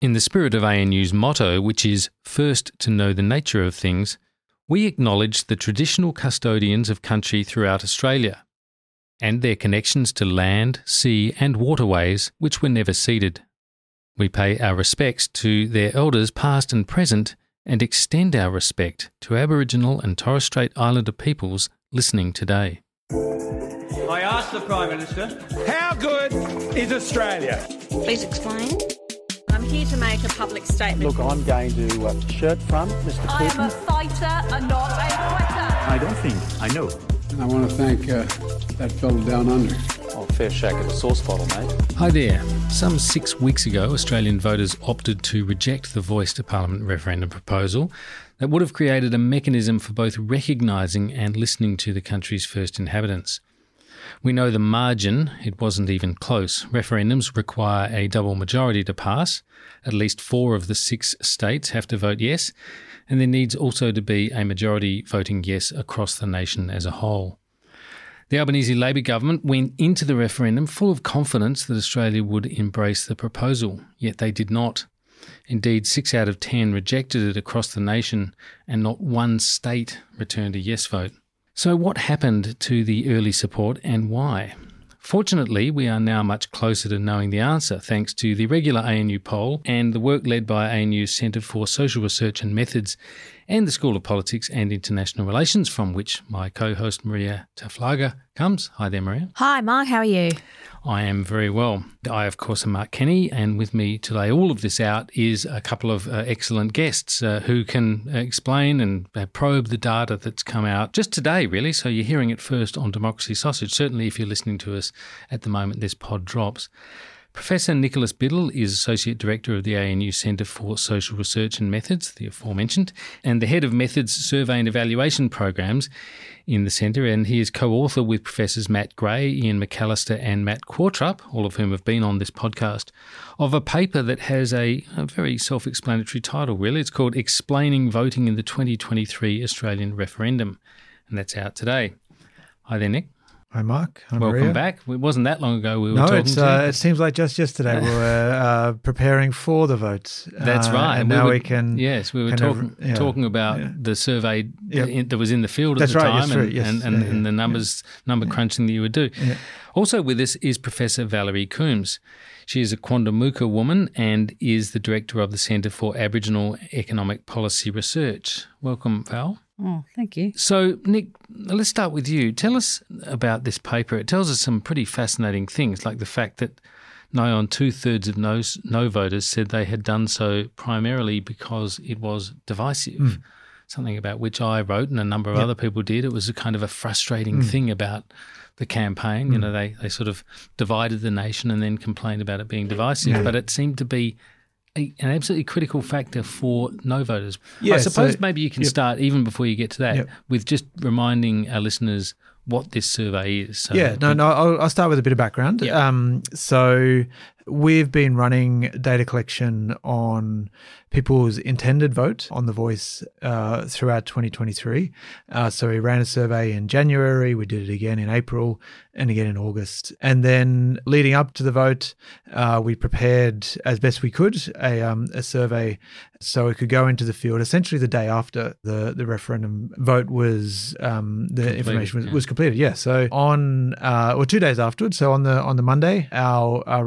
In the spirit of ANU's motto, which is first to know the nature of things, we acknowledge the traditional custodians of country throughout Australia and their connections to land, sea, and waterways which were never ceded. We pay our respects to their elders past and present and extend our respect to Aboriginal and Torres Strait Islander peoples listening today. I asked the Prime Minister, how good is Australia? Please explain. I'm here to make a public statement. Look, I'm going to uh, shirt front, Mr. I am a fighter and not a quitter. I don't think I know. I want to thank uh, that fellow down under. Oh, fair shake of the sauce bottle, mate. Hi there. Some six weeks ago, Australian voters opted to reject the Voice to Parliament referendum proposal that would have created a mechanism for both recognising and listening to the country's first inhabitants. We know the margin, it wasn't even close. Referendums require a double majority to pass. At least four of the six states have to vote yes, and there needs also to be a majority voting yes across the nation as a whole. The Albanese Labor government went into the referendum full of confidence that Australia would embrace the proposal, yet they did not. Indeed, six out of ten rejected it across the nation, and not one state returned a yes vote. So, what happened to the early support and why? Fortunately, we are now much closer to knowing the answer thanks to the regular ANU poll and the work led by ANU's Centre for Social Research and Methods and the School of Politics and International Relations, from which my co host Marija Taflaga comes. Hi there, Marija. Hi, Mark. How are you? I am very well. I, of course, am Mark Kenny, and with me to lay all of this out is a couple of uh, excellent guests uh, who can uh, explain and uh, probe the data that's come out just today, really. So you're hearing it first on Democracy Sausage. Certainly, if you're listening to us at the moment this pod drops. Professor Nicholas Biddle is Associate Director of the ANU Centre for Social Research and Methods, the aforementioned, and the Head of Methods Survey and Evaluation Programs in the Centre. And he is co author with Professors Matt Gray, Ian McAllister, and Matt Qvortrup, all of whom have been on this podcast, of a paper that has a, a very self explanatory title, really. It's called Explaining Voting in the 2023 Australian Referendum. And that's out today. Hi there, Nick. Hi, Mark. Hi, Welcome Marija. back. It wasn't that long ago we were No, talking uh, it seems like just yesterday we were uh, preparing for the vote. That's Uh, right. And We now were- we can. Yes, we were kind of- talking yeah, talking about yeah. the survey Yep. that was in the field at That's the right, time, and, yes, and, and, yeah, and the numbers number crunching that you would do. Also with us is Professor Valerie Cooms. She is a Quandamooka woman and is the director of the Centre for Aboriginal Economic Policy Research. Welcome, Val. Oh, thank you. So, Nick, let's start with you. Tell us about this paper. It tells us some pretty fascinating things, like the fact that nigh on two thirds of no, no voters said they had done so primarily because it was divisive. Hmm. Something about which I wrote and a number of other people did. It was a kind of a frustrating hmm. thing about the campaign. You hmm. know, they, they sort of divided the nation and then complained about it being divisive. But it seemed to be a, an absolutely critical factor for no voters. Yeah, I suppose so- maybe you can yep. start even before you get to that Yep. with just reminding our listeners what this survey is. So Yeah, no, no. I'll, I'll start with a bit of background. Yeah. Um, so we've been running data collection on people's intended vote on the voice uh, throughout 2023. Uh, so we ran a survey in January. We did it again in April and again in August. And then leading up to the vote, uh, we prepared as best we could a, um, a survey so it could go into the field essentially the day after the, the referendum vote was um, the information was, yeah. was completed. Yeah. So on uh, or two days afterwards, so on the on the Monday, our, our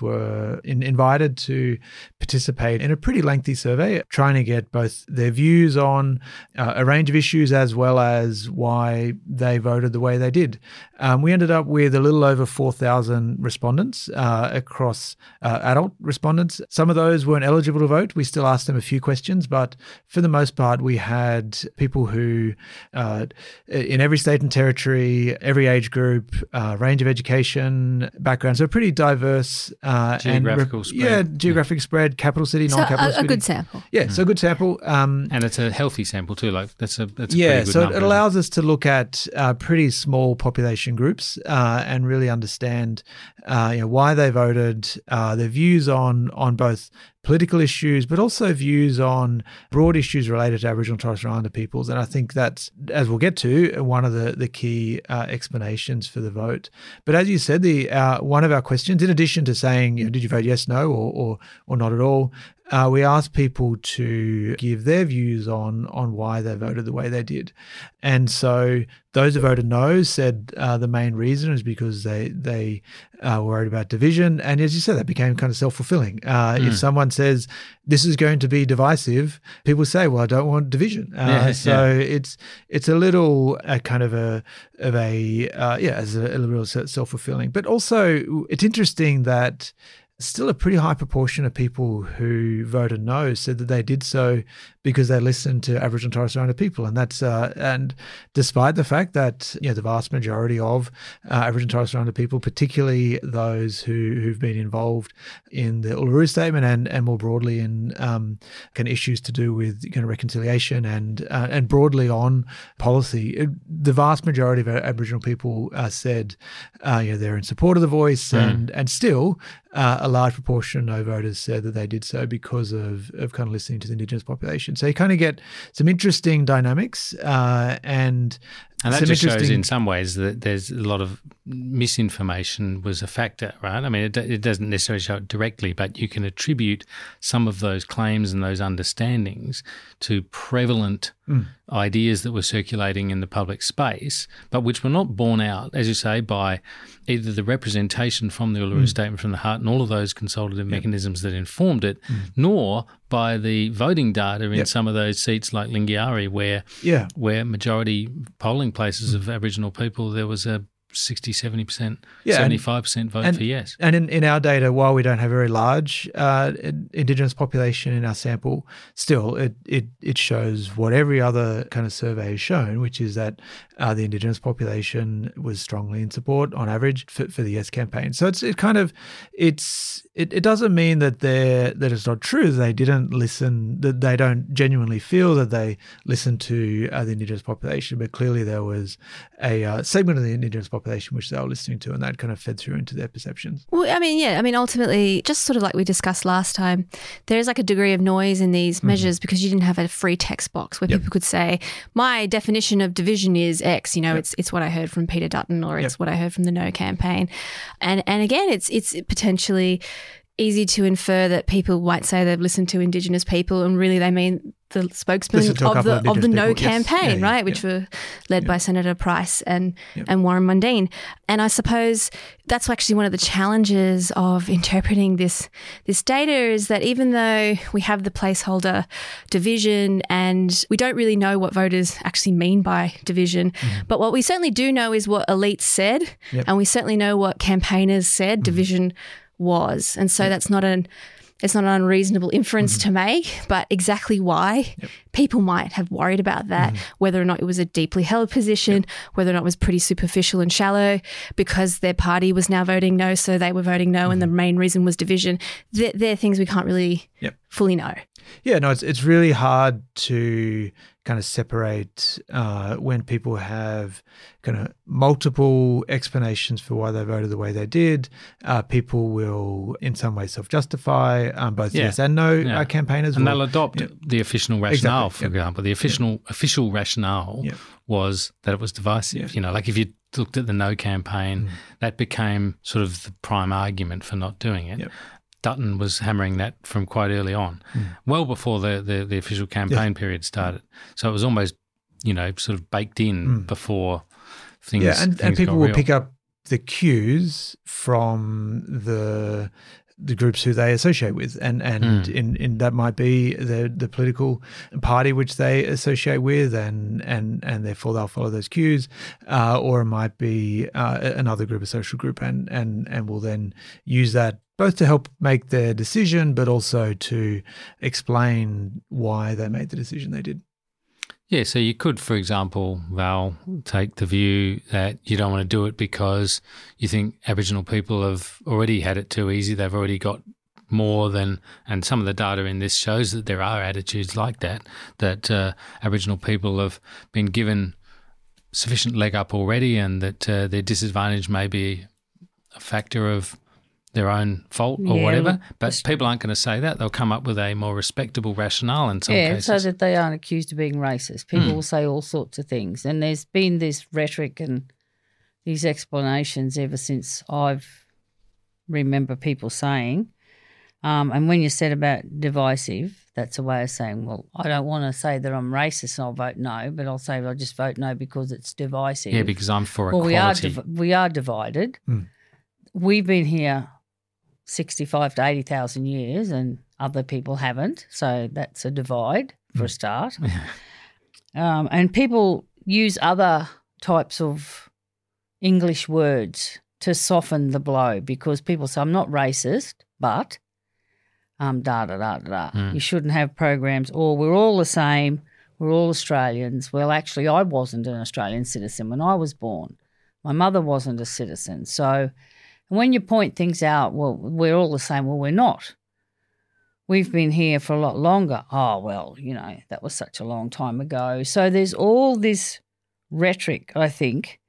were in, invited to participate in a pretty lengthy survey, trying to get both their views on uh, a range of issues as well as why they voted the way they did. Um, we ended up with a little over four thousand respondents uh, across uh, adult respondents. Some of those weren't eligible to vote. We still asked them a few questions, but for the most part, we had people who, uh, in every state and territory, every age group, uh, range of education, background. So a pretty diverse. Uh, Geographical and, spread. Yeah, geographic spread, capital city, So non-capital a, city. a good sample. Yeah, so a good sample. Um, And it's a healthy sample too. Like that's a that's a yeah, pretty good so number, it isn't allows us to look at uh, pretty small population groups uh, and really understand uh, you know, why they voted, uh, their views on on both political issues, but also views on broad issues related to Aboriginal and Torres Strait Islander peoples. And I think that's, as we'll get to, one of the the key uh, explanations for the vote. But as you said, the uh, one of our questions, in addition to saying, you know, did you vote yes, no, or or, or not at all, uh, we asked people to give their views on on why they voted the way they did, and so those who voted no said uh, the main reason is because they they uh, were worried about division, and as you said, that became kind of self fulfilling. Uh, If someone says this is going to be divisive, people say, "Well, I don't want division." Uh, Yeah, so it's it's a little uh, kind of a of a uh, yeah, as a, a little self fulfilling, but also it's interesting that still a pretty high proportion of people who voted no said that they did so because they listen to Aboriginal and Torres Strait Islander people, and that's uh, and despite the fact that you know the vast majority of uh, Aboriginal and Torres Strait Islander people, particularly those who who've been involved in the Uluru Statement and and more broadly in um, kind of issues to do with kind of reconciliation and uh, and broadly on policy, it, the vast majority of Aboriginal people uh, said uh, you know they're in support of the voice, and and still uh, a large proportion of voters said that they did so because of, of kind of listening to the Indigenous population. So you kind of get some interesting dynamics uh, and, And that just shows in some ways that there's a lot of misinformation was a factor, right? I mean, it, it doesn't necessarily show it directly, but you can attribute some of those claims and those understandings to prevalent Mm. ideas that were circulating in the public space, but which were not borne out, as you say, by either the representation from the Uluru Mm. Statement from the Heart and all of those consultative mechanisms that informed it, Mm. nor by the voting data in Yep. some of those seats like Lingiari, where Yeah. where majority polling places of Aboriginal people, there was a 60, 70%, Yeah, 75% vote and, for yes. And in, in our data, while we don't have a very large uh, Indigenous population in our sample, still it, it it shows what every other kind of survey has shown, which is that uh, the Indigenous population was strongly in support on average for, for the Yes campaign. So it's it kind of it's it, it doesn't mean that they're that it's not true that they didn't listen that they don't genuinely feel that they listened to uh, the Indigenous population, but clearly there was a uh, segment of the Indigenous population which they were listening to, and that kind of fed through into their perceptions. Well, I mean, yeah, I mean, ultimately, just sort of like we discussed last time, there's like a degree of noise in these mm-hmm. measures because you didn't have a free text box where Yep. people could say, my definition of division is X. You know, it's it's what I heard from Peter Dutton or it's Yep. what I heard from the No campaign, and and again, it's it's potentially easy to infer that people might say they've listened to Indigenous people and really they mean the spokesman Listen to a of the of of the No people, yes. campaign, Yeah, yeah, right, which yeah. were led by Senator Price and and Warren Mundine. And I suppose that's actually one of the challenges of interpreting this this data is that even though we have the placeholder division and we don't really know what voters actually mean by division, but what we certainly do know is what elites said, Mm-hmm. Yep. Mm-hmm. and we certainly know what campaigners said division was. And so that's not an it's not an unreasonable inference Mm-hmm. to make, but exactly why people might have worried about that, Mm-hmm. whether or not it was a deeply held position, whether or not it was pretty superficial and shallow, because their party was now voting no, so they were voting no, and the main reason was division. They're, they're things we can't really Mm-hmm. Yep. fully know. Yeah, no, it's it's really hard to kind of separate uh, when people have kind of multiple explanations for why they voted the way they did. Uh, people will, in some way, self-justify. Um, both Yeah. yes and no Yeah. uh, campaigners, And will, they'll adopt yeah. the official rationale, Exactly, for example. The official official rationale was that it was divisive. Mm. You know, like if you looked at the no campaign, that became sort of the prime argument for not doing it. Yep. Dutton was hammering that from quite early on, Mm. well before the, the, the official campaign period started. So it was almost, you know, sort of baked in before things. Mm. yeah, and, and people will real. pick up the cues from the the groups who they associate with, and and in, in that might be the the political party which they associate with, and and and therefore they'll follow those cues, uh, or it might be uh, another group, a social group, and and and will then use that both to help make their decision, but also to explain why they made the decision they did. Yeah, so you could, for example, Val, take the view that you don't want to do it because you think Aboriginal people have already had it too easy. They've already got more than, and some of the data in this shows that there are attitudes like that, that uh, Aboriginal people have been given sufficient leg up already and that uh, their disadvantage may be a factor of their own fault or Yeah, whatever. But people aren't going to say that. They'll come up with a more respectable rationale in some yeah, cases. so that they aren't accused of being racist. People Mm. will say all sorts of things, and there's been this rhetoric and these explanations ever since I've remember people saying. Um, and when you said about divisive, that's a way of saying, well, I don't want to say that I'm racist and I'll vote no, but I'll say I'll just vote no because it's divisive. yeah, because I'm for well, we are equality. div- we are divided. Mm. We've been here sixty-five to eighty thousand years, and other people haven't. So that's a divide for a start. um, and people use other types of English words to soften the blow because people say, "I'm not racist, but." Um, da da da da da. Mm. You shouldn't have programs, or we're all the same. We're all Australians. Well, actually, I wasn't an Australian citizen when I was born. My mother wasn't a citizen. So when you point things out, well, we're all the same. Well, we're not. We've been here for a lot longer. Oh, well, you know, that was such a long time ago. So there's all this rhetoric, I think.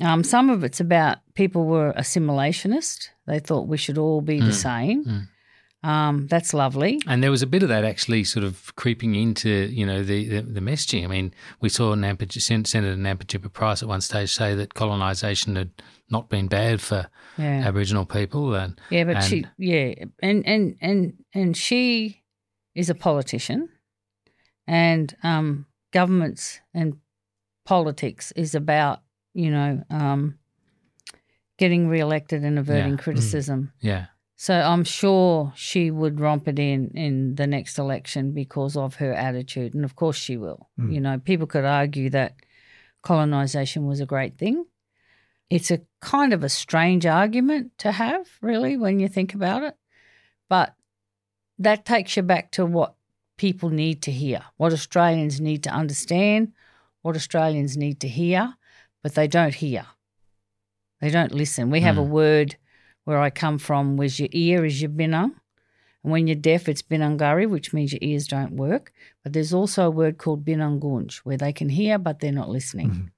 Um, some of it's about people were assimilationist. They thought we should all be the Mm, same. mm. Um, that's lovely. And there was a bit of that actually sort of creeping into, you know, the, the, the messaging. I mean, we saw Nampa, Sen- Senator Nampijinpa Price at one stage say that colonisation had not been bad for Yeah. Aboriginal people. And, Yeah, but and- she, yeah, and and and and she is a politician, and um, governments and politics is about you know um, getting re-elected and averting Yeah. criticism. Yeah. So I'm sure she would romp it in in the next election because of her attitude, and of course she will. Mm. You know, people could argue that colonization was a great thing. It's a kind of a strange argument to have, really, when you think about it. But that takes you back to what people need to hear, what Australians need to understand, what Australians need to hear, but they don't hear. They don't listen. We have a Mm. word where I come from, where's your ear is your binang. And when you're deaf, it's binangari, which means your ears don't work. But there's also a word called binangunj, where they can hear, but they're not listening.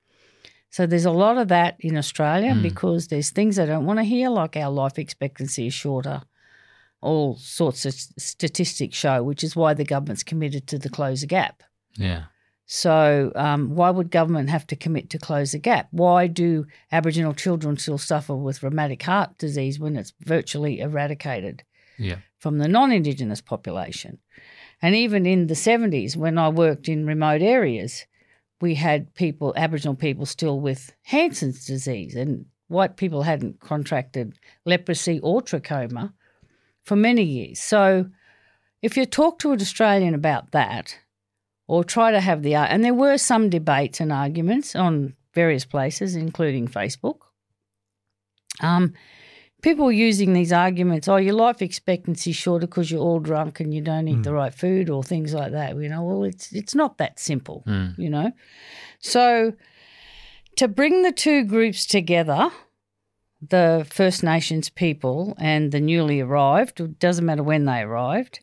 So there's a lot of that in Australia Mm. because there's things they don't want to hear, like our life expectancy is shorter. All sorts of statistics show, which is why the government's committed to the close the gap. Yeah. So, um, why would government have to commit to close the gap? Why do Aboriginal children still suffer with rheumatic heart disease when it's virtually eradicated Yeah. from the non Indigenous population? And even in the 70s, when I worked in remote areas, we had people, Aboriginal people, still with Hansen's disease, and white people hadn't contracted leprosy or trachoma for many years. So, if you talk to an Australian about that, or try to have the and there were some debates and arguments on various places, including Facebook. Um, people using these arguments. Oh, your life expectancy is shorter because you're all drunk and you don't eat the right food, or things like that. You know, well, it's it's not that simple. Mm. You know, so to bring the two groups together. The First Nations people and the newly arrived, it doesn't matter when they arrived,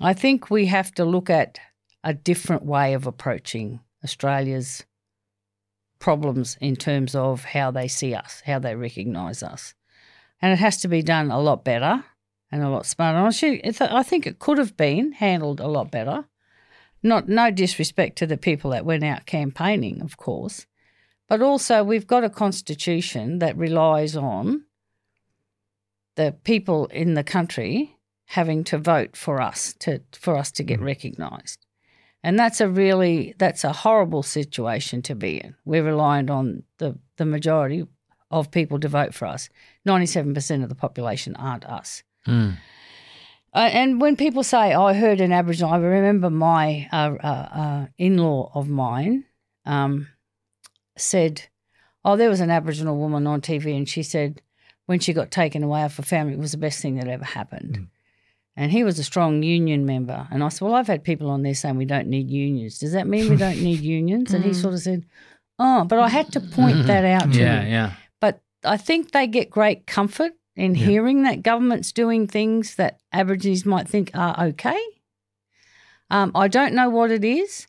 I think we have to look at a different way of approaching Australia's problems in terms of how they see us, how they recognise us. And it has to be done a lot better and a lot smarter. I think it could have been handled a lot better. Not no disrespect to the people that went out campaigning, of course, but also we've got a constitution that relies on the people in the country having to vote for us to for us to get mm. recognised. And that's a really that's a horrible situation to be in. We're reliant on the, the majority of people to vote for us. Ninety seven percent of the population aren't us. Mm. Uh, and when people say, oh, I heard an Aboriginal, I remember my uh, uh, uh, in law of mine um, said, oh, there was an Aboriginal woman on TV and she said, when she got taken away off her family, it was the best thing that ever happened. And he was a strong union member. And I said, Well, I've had people on there saying we don't need unions. Does that mean we don't need unions? And he sort of said, Oh, but I had to point that out to Yeah, him. yeah. But I think they get great comfort in hearing that government's doing things that Aborigines might think are okay. Um, I don't know what it is,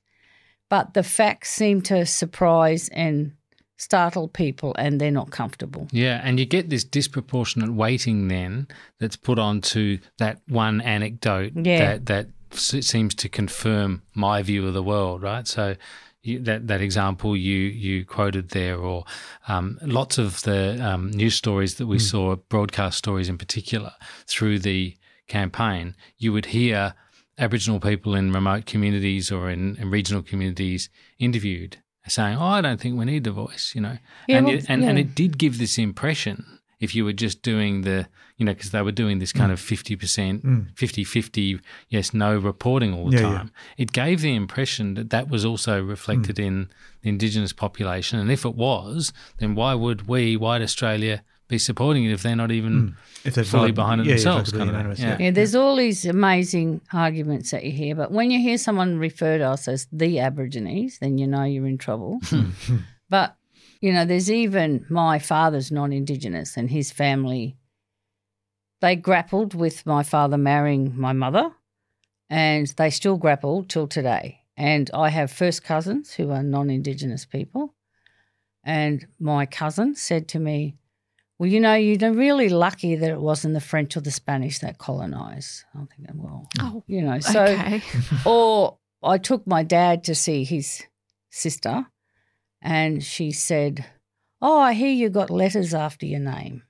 but the facts seem to surprise and startle people, and they're not comfortable. Yeah, and you get this disproportionate weighting then that's put onto that one anecdote Yeah. that that s- seems to confirm my view of the world, right? So you, that that example you you quoted there, or um, lots of the um, news stories that we saw, broadcast stories in particular, through the campaign, you would hear Aboriginal people in remote communities or in, in regional communities interviewed saying, "Oh, I don't think we need the voice," you know, Yeah, and well, it, and, and it did give this impression if you were just doing the you know because they were doing this kind mm. of 50% 50-50 mm. yes no reporting all the Yeah, yeah. time. It gave the impression that that was also reflected mm. in the indigenous population. And if it was then why would we white australia be supporting it if they're not even mm. If they're fully not- behind it yeah, yeah, themselves kind of yeah. Yeah, there's all these amazing arguments that you hear, but when you hear someone refer to us as the Aborigines, then you know you're in trouble. Hmm. but, you know, there's even my father's non Indigenous and his family, they grappled with my father marrying my mother, and they still grapple till today. And I have first cousins who are non Indigenous people. And my cousin said to me, well, you know, you're really lucky that it wasn't the French or the Spanish that colonized. I'm thinking, well, Oh, you know, so, okay. or I took my dad to see his sister, and she said, Oh, I hear you got letters after your name,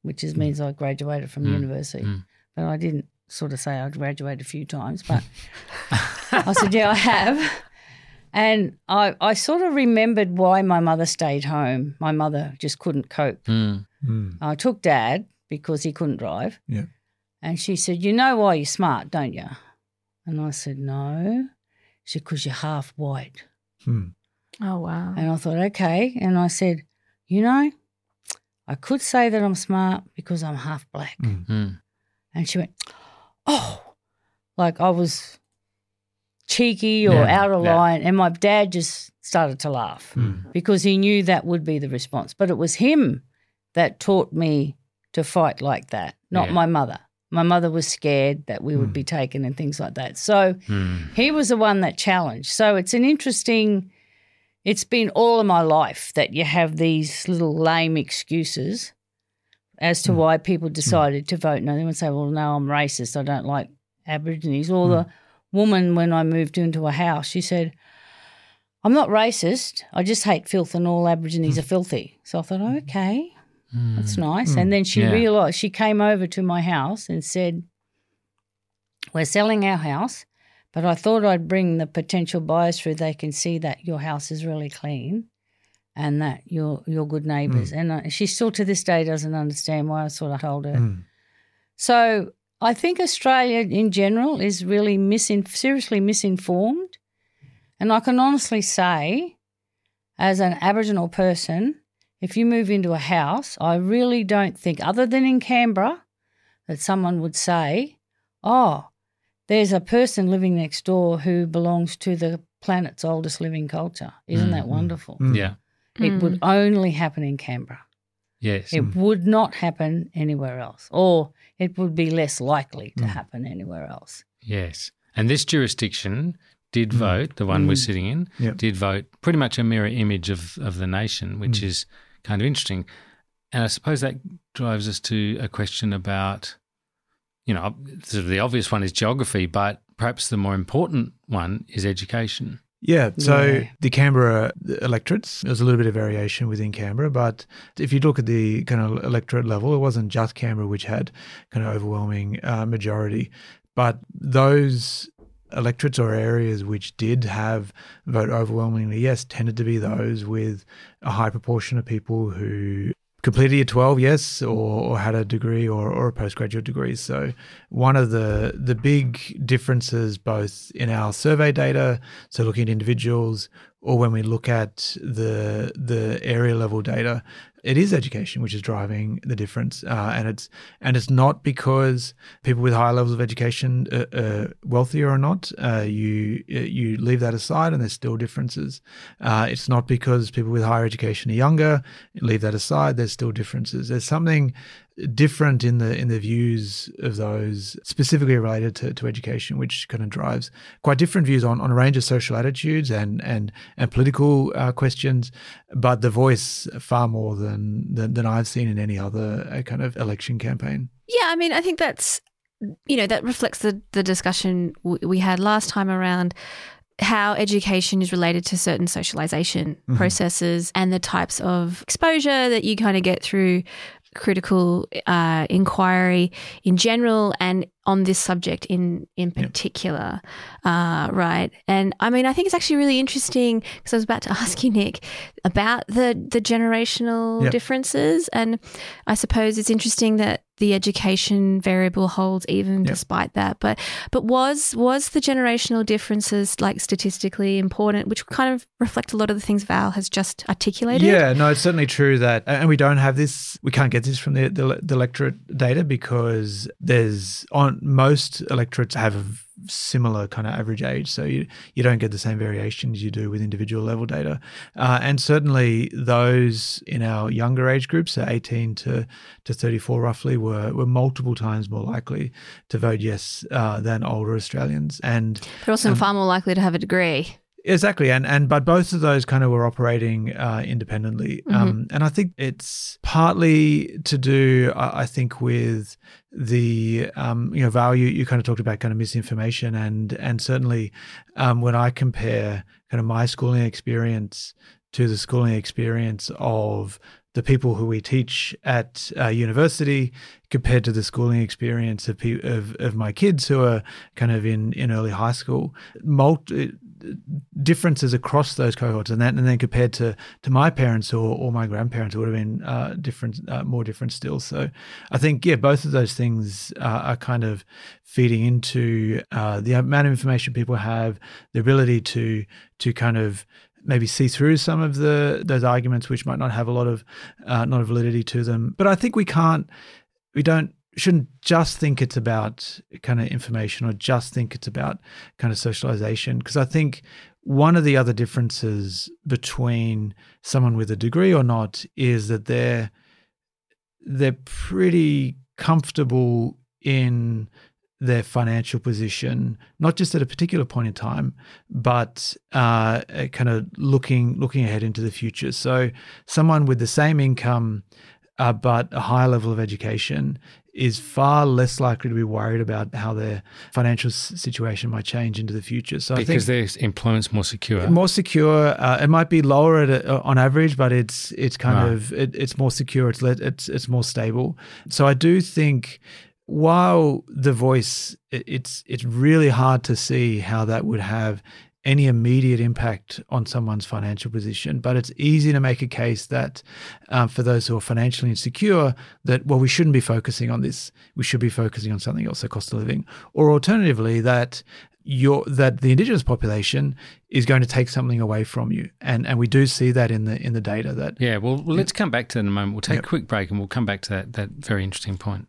which is, means I graduated from Mm, university. mm. But I didn't sort of say I graduated a few times, but I said, Yeah, I have. And I, I sort of remembered why my mother stayed home. My mother just couldn't cope. Mm. Mm. I took dad because he couldn't drive. Yeah. And she said, You know why you're smart, don't you? And I said, No. She said, Because you're half white. Mm. Oh, wow. And I thought, Okay. And I said, You know, I could say that I'm smart because I'm half black. Mm. Mm. And she went, Oh, like I was cheeky or Yeah, out of yeah. line. And my dad just started to laugh Mm. because he knew that would be the response. But it was him that taught me to fight like that, not Yeah. my mother. My mother was scared that we would be hmm. taken and things like that. So Mm. he was the one that challenged. So it's an interesting, it's been all of my life that you have these little lame excuses as to hmm. why people hmm. decided to vote no. They would say, well, no, I'm racist. I don't like Aborigines. Or the woman, when I moved into a house, she said, I'm not racist. I just hate filth and all Aborigines are filthy. So I thought, oh, okay, that's nice. And then she Yeah. realised, she came over to my house and said, we're selling our house, but I thought I'd bring the potential buyers through. They can see that your house is really clean and that you're, you're good neighbours. And uh, she still to this day doesn't understand why I sort of told her. Mm. So I think Australia in general is really misin- seriously misinformed. And I can honestly say, as an Aboriginal person, if you move into a house, I really don't think, other than in Canberra, that someone would say, oh, there's a person living next door who belongs to the planet's oldest living culture. Isn't that mm, mm, wonderful? Mm. yeah It would mm. only happen in Canberra. yes It would not happen anywhere else, or it would be less likely to happen anywhere else. Yes. And this jurisdiction did vote, the one we're sitting in, Yep. did vote pretty much a mirror image of, of the nation, which is kind of interesting. And I suppose that drives us to a question about, you know, sort of the obvious one is geography, but perhaps the more important one is education. Yeah, so Yeah. the Canberra electorates, there's a little bit of variation within Canberra, but if you look at the kind of electorate level, it wasn't just Canberra which had kind of overwhelming uh, majority, but those electorates or areas which did have vote overwhelmingly yes tended to be those with a high proportion of people who completed year 12 yes or, or had a degree or, or a postgraduate degree. So one of the the big differences both in our survey data so looking at individuals or when we look at the the area level data it is education which is driving the difference, uh, and it's and it's not because people with higher levels of education are, are wealthier or not. Uh, you you leave that aside, and there's still differences. Uh, it's not because people with higher education are younger. Leave that aside. There's still differences. There's something different in the in the views of those specifically related to, to education, which kind of drives quite different views on, on a range of social attitudes and and and political uh, questions, but the voice far more than, than than I've seen in any other uh, kind of election campaign. Yeah, I mean, I think that's you know that reflects the the discussion we had last time around how education is related to certain socialization mm-hmm. processes and the types of exposure that you kind of get through critical uh, inquiry in general and on this subject in in particular, uh, right? And I mean, I think it's actually really interesting because I was about to ask you, Nick, about the the generational yep. differences, and I suppose it's interesting that the education variable holds even yep. despite that. But but was was the generational differences like statistically important, which kind of reflect a lot of the things Val has just articulated? Yeah, no, it's certainly true that, and we don't have this. We can't get this from the the, the electorate data because there's on most electorates have a similar kind of average age, so you you don't get the same variations you do with individual level data, uh, and certainly those in our younger age groups, so 18 to to 34 roughly, were were multiple times more likely to vote yes uh, than older Australians, and they're also um, far more likely to have a degree. Exactly, and and but both of those kind of were operating uh, independently, mm-hmm. um, and I think it's partly to do, I, I think, with the um, you know value you kind of talked about, kind of misinformation, and and certainly um, when I compare kind of my schooling experience to the schooling experience of the people who we teach at uh, university compared to the schooling experience of, of, of my kids who are kind of in, in early high school. Multi, differences across those cohorts and that and then compared to to my parents or, or my grandparents would have been uh, different uh, more different still so i think yeah both of those things uh, are kind of feeding into uh, the amount of information people have the ability to to kind of maybe see through some of the those arguments which might not have a lot of uh, not of validity to them. But I think we can't we don't shouldn't just think it's about kind of information or just think it's about kind of socialization because I think one of the other differences between someone with a degree or not is that they're they're pretty comfortable in their financial position, not just at a particular point in time, but uh, kind of looking looking ahead into the future. So, someone with the same income uh, but a higher level of education is far less likely to be worried about how their financial situation might change into the future. So I think because their employment's more secure, more secure. Uh, it might be lower a, on average, but it's it's kind of it, it's more secure. It's it's it's more stable. So I do think while the voice, it's it's really hard to see how that would have any immediate impact on someone's financial position. But it's easy to make a case that um, for those who are financially insecure, that well, we shouldn't be focusing on this. We should be focusing on something else, so cost of living, or alternatively that your that the indigenous population is going to take something away from you and and we do see that in the in the data that yeah well, well let's come back to that in a moment we'll take yep. a quick break and we'll come back to that that very interesting point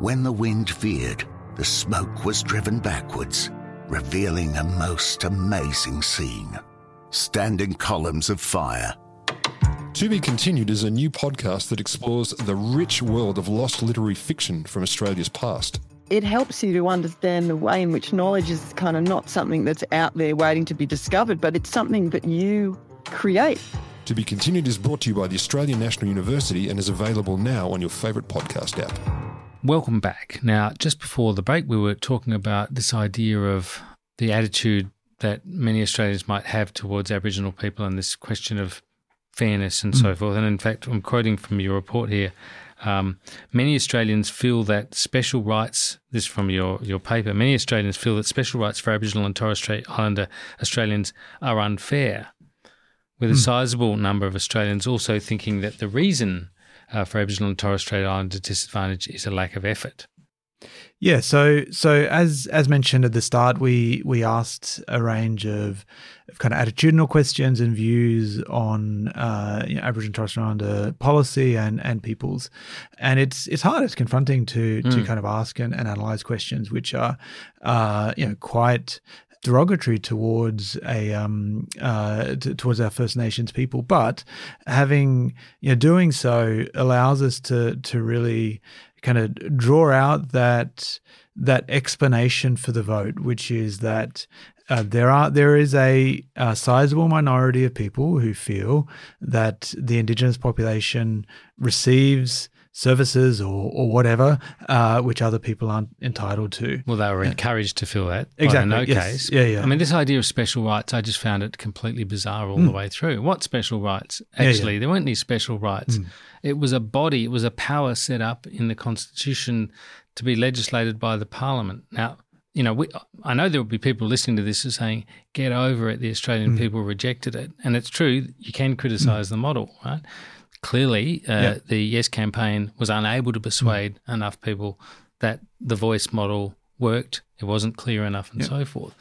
When the wind veered, the smoke was driven backwards, revealing a most amazing scene. Standing columns of fire. To Be Continued is a new podcast that explores the rich world of lost literary fiction from Australia's past. It helps you to understand the way in which knowledge is kind of not something that's out there waiting to be discovered, but it's something that you create. To Be Continued is brought to you by the Australian National University and is available now on your favourite podcast app. Welcome back. Now, just before the break, we were talking about this idea of the attitude that many Australians might have towards Aboriginal people and this question of fairness and so forth. And in fact, I'm quoting from your report here. Um, many Australians feel that special rights, this from your, your paper, many Australians feel that special rights for Aboriginal and Torres Strait Islander Australians are unfair, with a sizable number of Australians also thinking that the reason uh, for Aboriginal and Torres Strait Islander disadvantage is a lack of effort. Yeah, so so as as mentioned at the start, we we asked a range of, of kind of attitudinal questions and views on uh, you know, Aboriginal and Torres Strait Islander policy and and peoples, and it's it's hard, it's confronting to to Mm. kind of ask and, and analyze questions which are uh, you know quite derogatory towards a um uh t- towards our First Nations people, but having you know doing so allows us to to really kind of draw out that that explanation for the vote, which is that uh, there are there is a, a sizable minority of people who feel that the Indigenous population receives services or, or whatever uh, which other people aren't entitled to. Well, they were encouraged to feel that. Exactly, no yes. case. Yeah, yeah. I mean, this idea of special rights, I just found it completely bizarre all Mm. the way through. What special rights? Yeah, yeah. Actually, there weren't any special rights. Mm. It was a body, it was a power set up in the Constitution to be legislated by the Parliament. Now, you know, we, I know there will be people listening to this who are saying, get over it, the Australian Mm. people rejected it. And it's true, you can criticise the model, right? Clearly, uh, Yeah. the Yes campaign was unable to persuade enough people that the voice model worked. It wasn't clear enough and Yeah. so forth.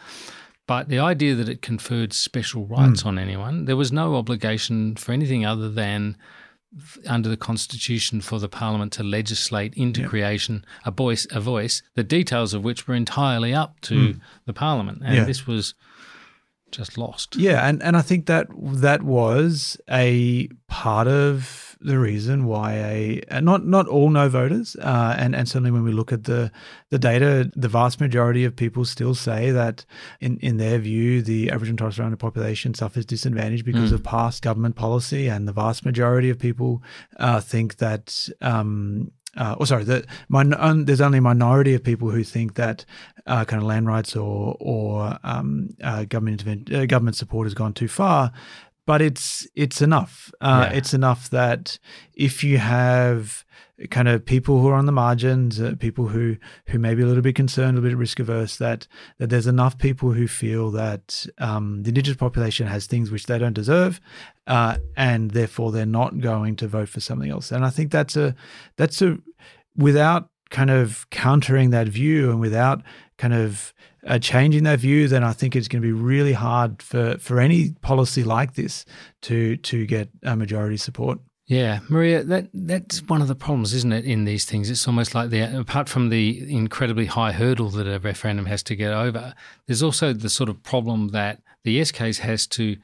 But the idea that it conferred special rights Mm. on anyone, there was no obligation for anything other than under the constitution for the parliament to legislate into creation a voice a voice the details of which were entirely up to Mm. the parliament and Yeah. this was just lost Yeah, and, and I think that that was a part of the reason why a not not all no voters, uh, and and certainly when we look at the the data, the vast majority of people still say that in in their view, the Aboriginal and Torres Strait Islander population suffers disadvantage because Mm. of past government policy, and the vast majority of people uh, think that. Um, uh, or sorry, min- un, there's only a minority of people who think that uh, kind of land rights or or um, uh, government uh, government support has gone too far. But it's it's enough. Uh, Yeah. It's enough that if you have kind of people who are on the margins, uh, people who who may be a little bit concerned, a little bit risk averse, that that there's enough people who feel that um, the indigenous population has things which they don't deserve, uh, and therefore they're not going to vote for something else. And I think that's a that's a without kind of countering that view and without kind of uh, changing that view, then I think it's going to be really hard for for any policy like this to to get a majority support. Yeah, Marija, that that's one of the problems, isn't it? In these things, it's almost like the apart from the incredibly high hurdle that a referendum has to get over, there's also the sort of problem that the yes case has to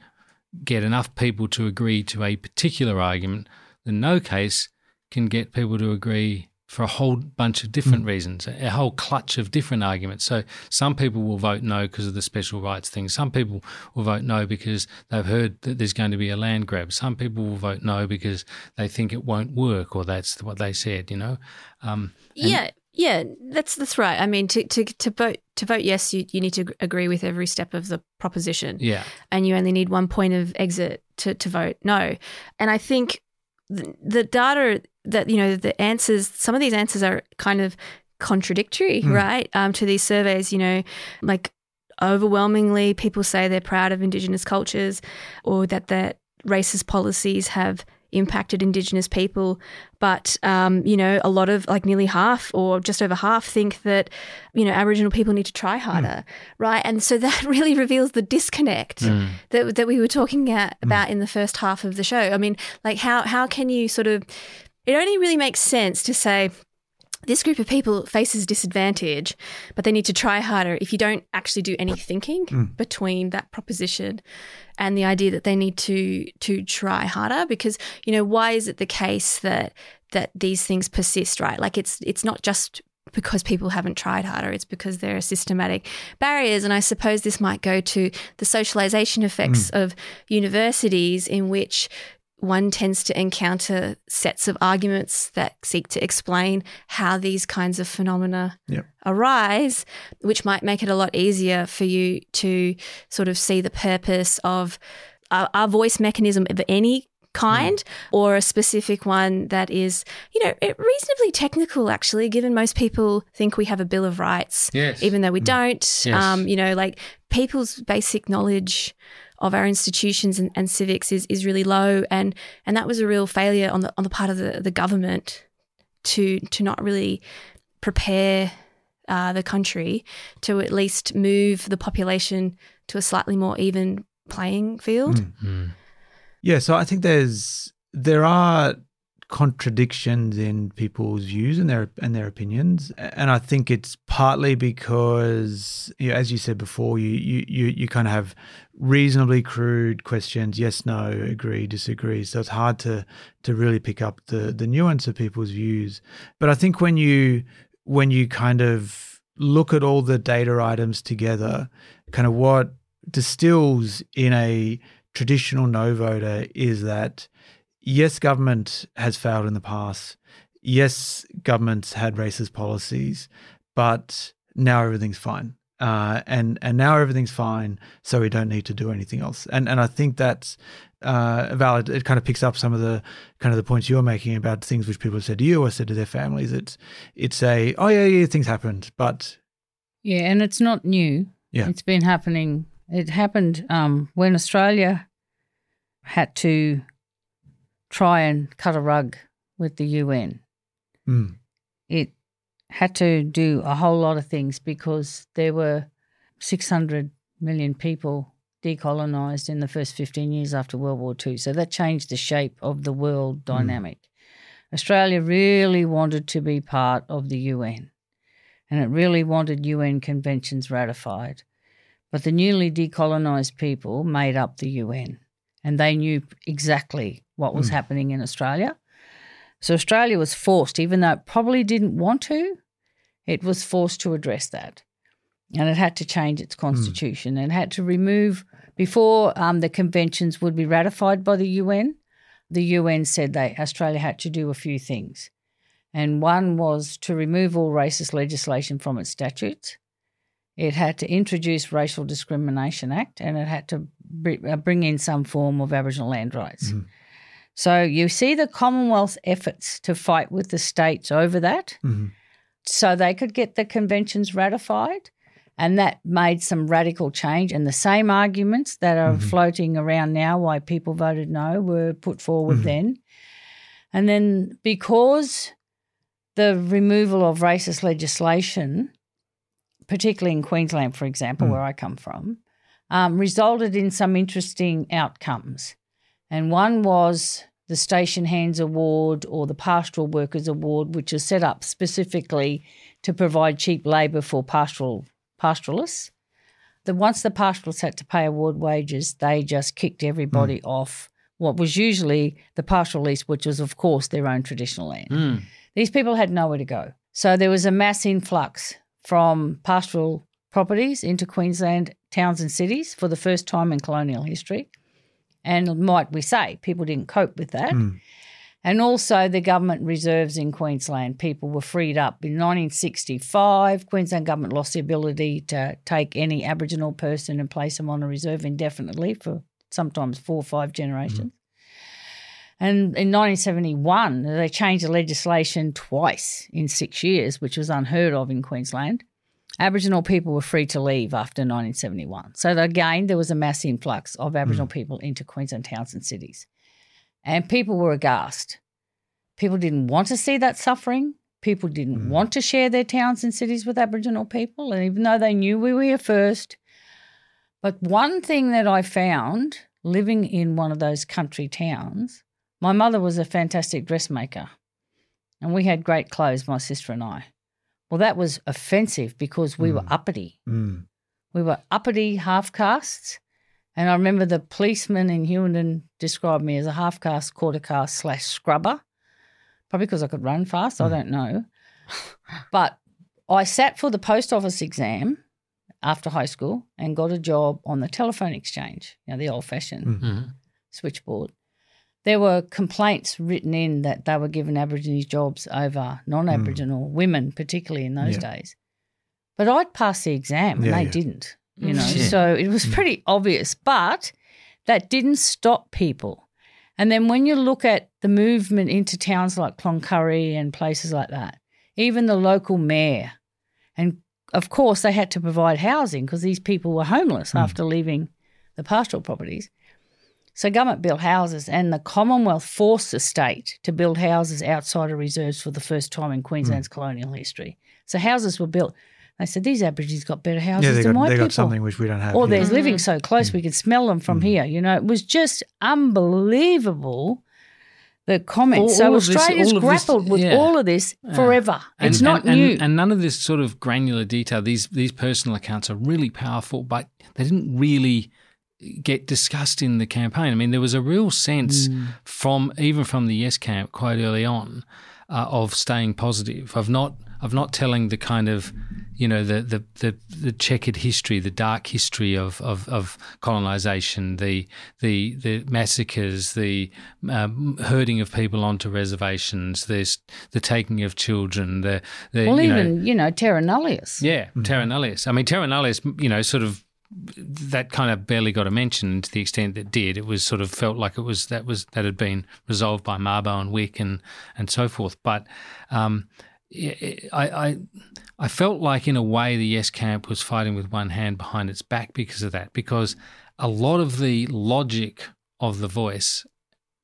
get enough people to agree to a particular argument. The no case can get people to agree for a whole bunch of different reasons, a whole clutch of different arguments. So some people will vote no because of the special rights thing. Some people will vote no because they've heard that there's going to be a land grab. Some people will vote no because they think it won't work or that's what they said, you know. Um, and- Yeah, yeah, that's that's right. I mean, to to to vote to vote yes, you you need to agree with every step of the proposition. Yeah. and you only need one point of exit to to vote no. And I think the, the data that you know the answers, some of these answers are kind of contradictory, Mm. right? Um, to these surveys, you know, like overwhelmingly people say they're proud of Indigenous cultures, or that that racist policies have impacted Indigenous people. But, um, you know, a lot of, like nearly half or just over half think that, you know, Aboriginal people need to try harder, right? And so that really reveals the disconnect Mm. that, that we were talking at, about in the first half of the show. I mean, like, how, how can you sort of, it only really makes sense to say, this group of people faces disadvantage, but they need to try harder if you don't actually do any thinking Mm. between that proposition and the idea that they need to to try harder because you know why is it the case that that these things persist right like it's it's not just because people haven't tried harder it's because there are systematic barriers and i suppose this might go to the socialization effects Mm. of universities in which one tends to encounter sets of arguments that seek to explain how these kinds of phenomena Yep. arise, which might make it a lot easier for you to sort of see the purpose of a, a voice mechanism of any kind mm. or a specific one that is, you know, eh, reasonably technical, actually, given most people think we have a Bill of Rights, Yes. even though we mm. don't. Yes. Um, you know, like people's basic knowledge of our institutions and, and civics is, is really low and and that was a real failure on the on the part of the, the government to to not really prepare uh, the country to at least move the population to a slightly more even playing field. Yeah, so I think there's there are contradictions in people's views and their and their opinions, and I think it's partly because, you know, as you said before, you you you, kind of have reasonably crude questions: yes, no, agree, disagree. So it's hard to to really pick up the the nuance of people's views. But I think when you when you kind of look at all the data items together, kind of what distills in a traditional no voter is that yes, government has failed in the past. Yes, governments had racist policies, but now everything's fine. Uh, and and now everything's fine, so we don't need to do anything else. And and I think that's uh, valid. It kind of picks up some of the kind of the points you're making about things which people have said to you or said to their families. It's it's a oh yeah yeah things happened, but Yeah, and it's not new. Yeah. It's been happening. It happened um, when Australia had to try and cut a rug with the UN. Mm. It had to do a whole lot of things because there were 600 million people decolonized in the first 15 years after World War II. So that changed the shape of the world dynamic. Australia really wanted to be part of the UN and it really wanted UN conventions ratified. But the newly decolonised people made up the UN and they knew exactly what was Mm. happening in Australia. So Australia was forced, even though it probably didn't want to, it was forced to address that. And it had to change its constitution and had to remove, before um, the conventions would be ratified by the UN, the UN said that Australia had to do a few things. And one was to remove all racist legislation from its statutes. It had to introduce Racial Discrimination Act and it had to br- uh, bring in some form of Aboriginal land rights. So you see the Commonwealth's efforts to fight with the states over that so they could get the conventions ratified. And that made some radical change. And the same arguments that are floating around now why people voted no were put forward then. And then because the removal of racist legislation, particularly in Queensland, for example, Mm. where I come from, um, resulted in some interesting outcomes. And one was the Station Hands Award or the Pastoral Workers Award, which is set up specifically to provide cheap labour for pastoral pastoralists. The once the pastoralists had to pay award wages, they just kicked everybody hmm. off what was usually the pastoral lease, which was of course their own traditional land. Hmm. These people had nowhere to go. So there was a mass influx from pastoral properties into Queensland towns and cities for the first time in colonial history. And might we say, people didn't cope with that. Hmm. And also the government reserves in Queensland. People were freed up. In 1965, Queensland government lost the ability to take any Aboriginal person and place them on a reserve indefinitely for sometimes four or five generations. Hmm. And in 1971, they changed the legislation twice in six years, which was unheard of in Queensland. Aboriginal people were free to leave after 1971. So again, there was a mass influx of Aboriginal mm. people into Queensland towns and cities. And people were aghast. People didn't want to see that suffering. People didn't mm. want to share their towns and cities with Aboriginal people. And even though they knew we were here first, but one thing that I found living in one of those country towns, my mother was a fantastic dressmaker. And we had great clothes, my sister and I. Well, that was offensive because we were uppity. Mm. We were uppity half castes. And I remember the policeman in Hughenden described me as a half caste, quarter caste slash scrubber. Probably because I could run fast. I don't know. but I sat for the post office exam after high school and got a job on the telephone exchange, you know, the old fashioned Mhm. switchboard. There were complaints written in that they were given Aborigines jobs over non Aboriginal mm. women, particularly in those. Yeah. days. But I'd passed the exam and Yeah, they yeah. didn't, you know, Yeah. so it was pretty obvious. But that didn't stop people. And then when you look at the movement into towns like Cloncurry and places like that, even the local mayor, and of course they had to provide housing because these people were homeless mm. after leaving the pastoral properties. So government built houses, and the Commonwealth forced the state to build houses outside of reserves for the first time in Queensland's hmm. colonial history. So houses were built. They said these Aborigines got better houses Yeah, they than got white they people. got something which we don't have. Or here. there's living so close hmm. we could smell them from hmm. here. You know, it was just unbelievable. The comments. All- so all this- Australia's this- grappled with yeah. all of this Yeah. forever. And- it's not and, new. And, and none of this sort of granular detail. These these personal accounts are really powerful, but they didn't really get discussed in the campaign. I mean, there was a real sense Mm. from even from the Yes camp quite early on uh, of staying positive, of not of not telling the kind of you know the the the, the checkered history, the dark history of of, of colonization, the the the massacres, the um, herding of people onto reservations, there's the taking of children, the, the well, you know, even, you know, Terra Nullius. yeah, Terra Nullius. I mean, Terra Nullius, you know, sort of that kind of barely got a mention to the extent that did. It was sort of felt like it was that was that had been resolved by Mabo and Wik and and so forth. But um, I, I I felt like in a way the Yes camp was fighting with one hand behind its back because of that. Because a lot of the logic of the voice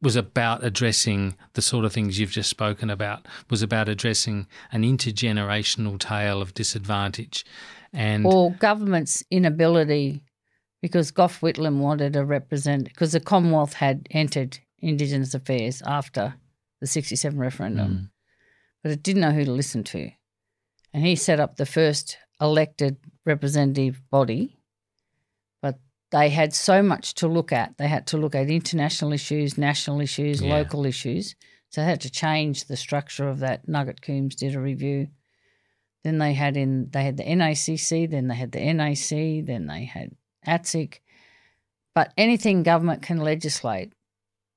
was about addressing the sort of things you've just spoken about, was about addressing an intergenerational tale of disadvantage. And or government's inability, because Gough Whitlam wanted to represent, because the Commonwealth had entered Indigenous affairs after the 67 referendum, Mm. but it didn't know who to listen to. And he set up the first elected representative body, but they had so much to look at. They had to look at international issues, national issues, Yeah. local issues. So they had to change the structure of that. Nugget Coombs did a review. Then they had in they had the NACC, then they had the NAC, then they had ATSIC. But anything government can legislate,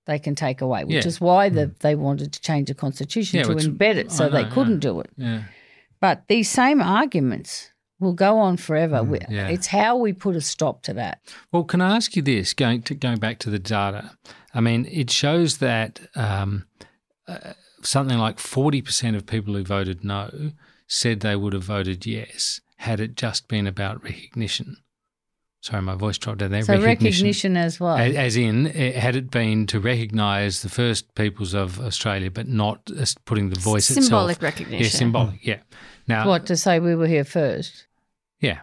they can take away, which Yeah. is why the, they wanted to change the constitution Yeah, to which- embed it so I they couldn't yeah. do it. yeah. But these same arguments will go on forever. Mm, yeah. It's how we put a stop to that. Well, can I ask you this? Going to going back to the data, I mean, it shows that um, uh, something like forty percent of people who voted no said they would have voted yes had it just been about recognition. Sorry, my voice dropped out there. So recognition as well. A- As in, eh, had it been to recognise the first peoples of Australia, but not as putting the voice Symbolic itself. recognition. Yeah, symbolic. Yeah. Now, what to say we were here first? yeah.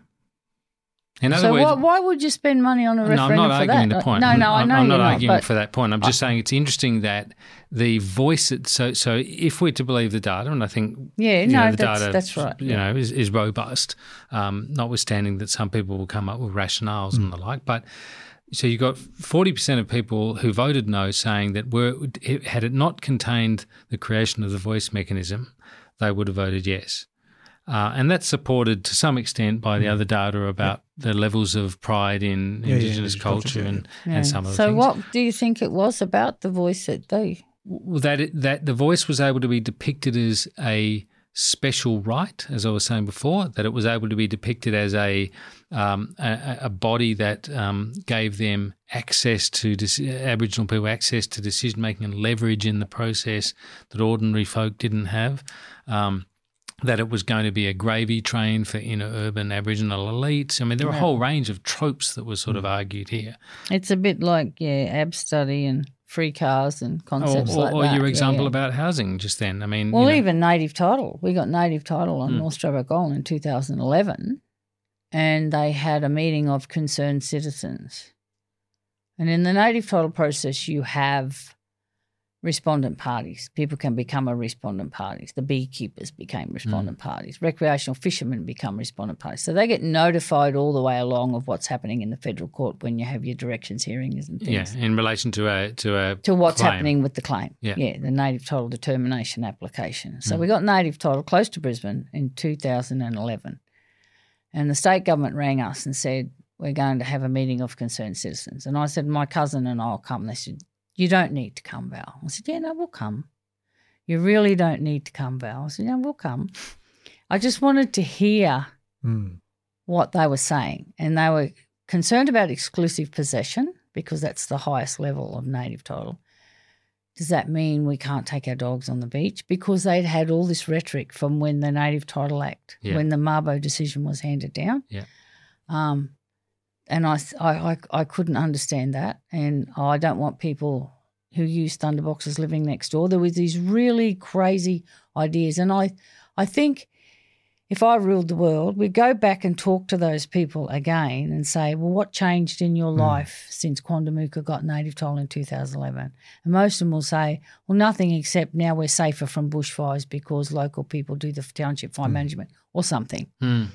In other so words, why, why would you spend money on a no, referendum I'm not for arguing that? the point. No, no, I I'm, know I'm you're not arguing but for that point. I'm just saying it's interesting that the voice. It, so, so if we're to believe the data, and I think Yeah, no, know, the that's- data, that's right, You yeah. know, is, is robust. Um, notwithstanding that some people will come up with rationales and the like, but. So you got forty percent of people who voted no, saying that were had it not contained the creation of the voice mechanism, they would have voted yes. Uh, and that's supported to some extent by the other data about the levels of pride in Yeah, yeah, Indigenous Indigenous culture, culture, and, Yeah. and some of the so things. what do you think it was about the voice that they? Well, that it, that the voice was able to be depicted as a special right, as I was saying before, that it was able to be depicted as a um, a, a body that um, gave them access to dec- Aboriginal people access to decision making and leverage in the process that ordinary folk didn't have. Um, that it was going to be a gravy train for inner urban Aboriginal elites. I mean, there are a whole range of tropes that were sort of argued here. It's a bit like yeah, ABSTUDY and free cars and Or, concepts or, like or that. your Yeah, example yeah. about housing just then. I mean, Well, you know, even native title. We got native title on Mm. North Stradbroke Island in 2011, and they had a meeting of concerned citizens. And in the native title process, you have respondent parties. People can become a respondent parties. The beekeepers became respondent parties. Recreational fishermen become respondent parties. So they get notified all the way along of what's happening in the federal court when you have your directions hearings and things. yeah, in relation to a to a to what's claim. happening with the claim. Yeah. Yeah, the native title determination application. So Mm. we got native title close to Brisbane in 2011. And the state government rang us and said, We're going to have a meeting of concerned citizens. And I said, My cousin and I'll come. They said, You don't need to come, Val. I said, Yeah, no, we'll come. You really don't need to come, Val. I said, Yeah, we'll come. I just wanted to hear Mm. what they were saying. And they were concerned about exclusive possession because that's the highest level of native title. Does that mean we can't take our dogs on the beach? Because they'd had all this rhetoric from when the Native Title Act, Yeah. when the Mabo decision was handed down. Yeah. Um, and I, I, I, I couldn't understand that. And I don't want people who use thunderboxes living next door. There was these really crazy ideas. And I, I think if I ruled the world, we'd go back and talk to those people again and say, well, what changed in your life since Quandamooka got native title in 2011? And most of them will say, well, nothing except now we're safer from bushfires because local people do the township fire management or something. Mm.